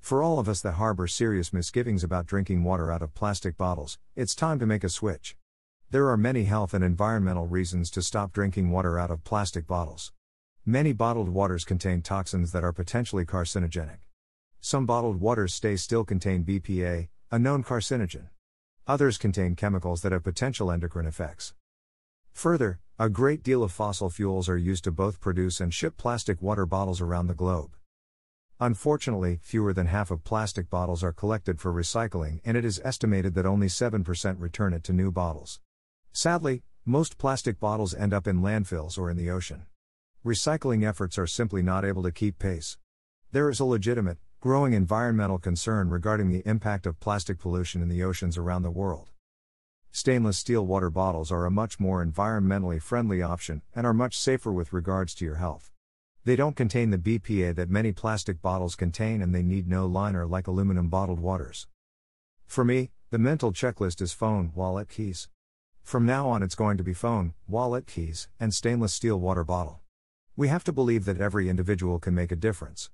For all of us that harbor serious misgivings about drinking water out of plastic bottles, it's time to make a switch. There are many health and environmental reasons to stop drinking water out of plastic bottles. Many bottled waters contain toxins that are potentially carcinogenic. Some bottled waters stay still contain BPA, a known carcinogen. Others contain chemicals that have potential endocrine effects. Further, a great deal of fossil fuels are used to both produce and ship plastic water bottles around the globe. Unfortunately, fewer than half of plastic bottles are collected for recycling, and it is estimated that only 7% return it to new bottles. Sadly, most plastic bottles end up in landfills or in the ocean. Recycling efforts are simply not able to keep pace. There is a legitimate, growing environmental concern regarding the impact of plastic pollution in the oceans around the world. Stainless steel water bottles are a much more environmentally friendly option and are much safer with regards to your health. They don't contain the BPA that many plastic bottles contain and they need no liner like aluminum bottled waters. For me, the mental checklist is phone, wallet, keys. From now on, it's going to be phone, wallet, keys, and stainless steel water bottle. We have to believe that every individual can make a difference.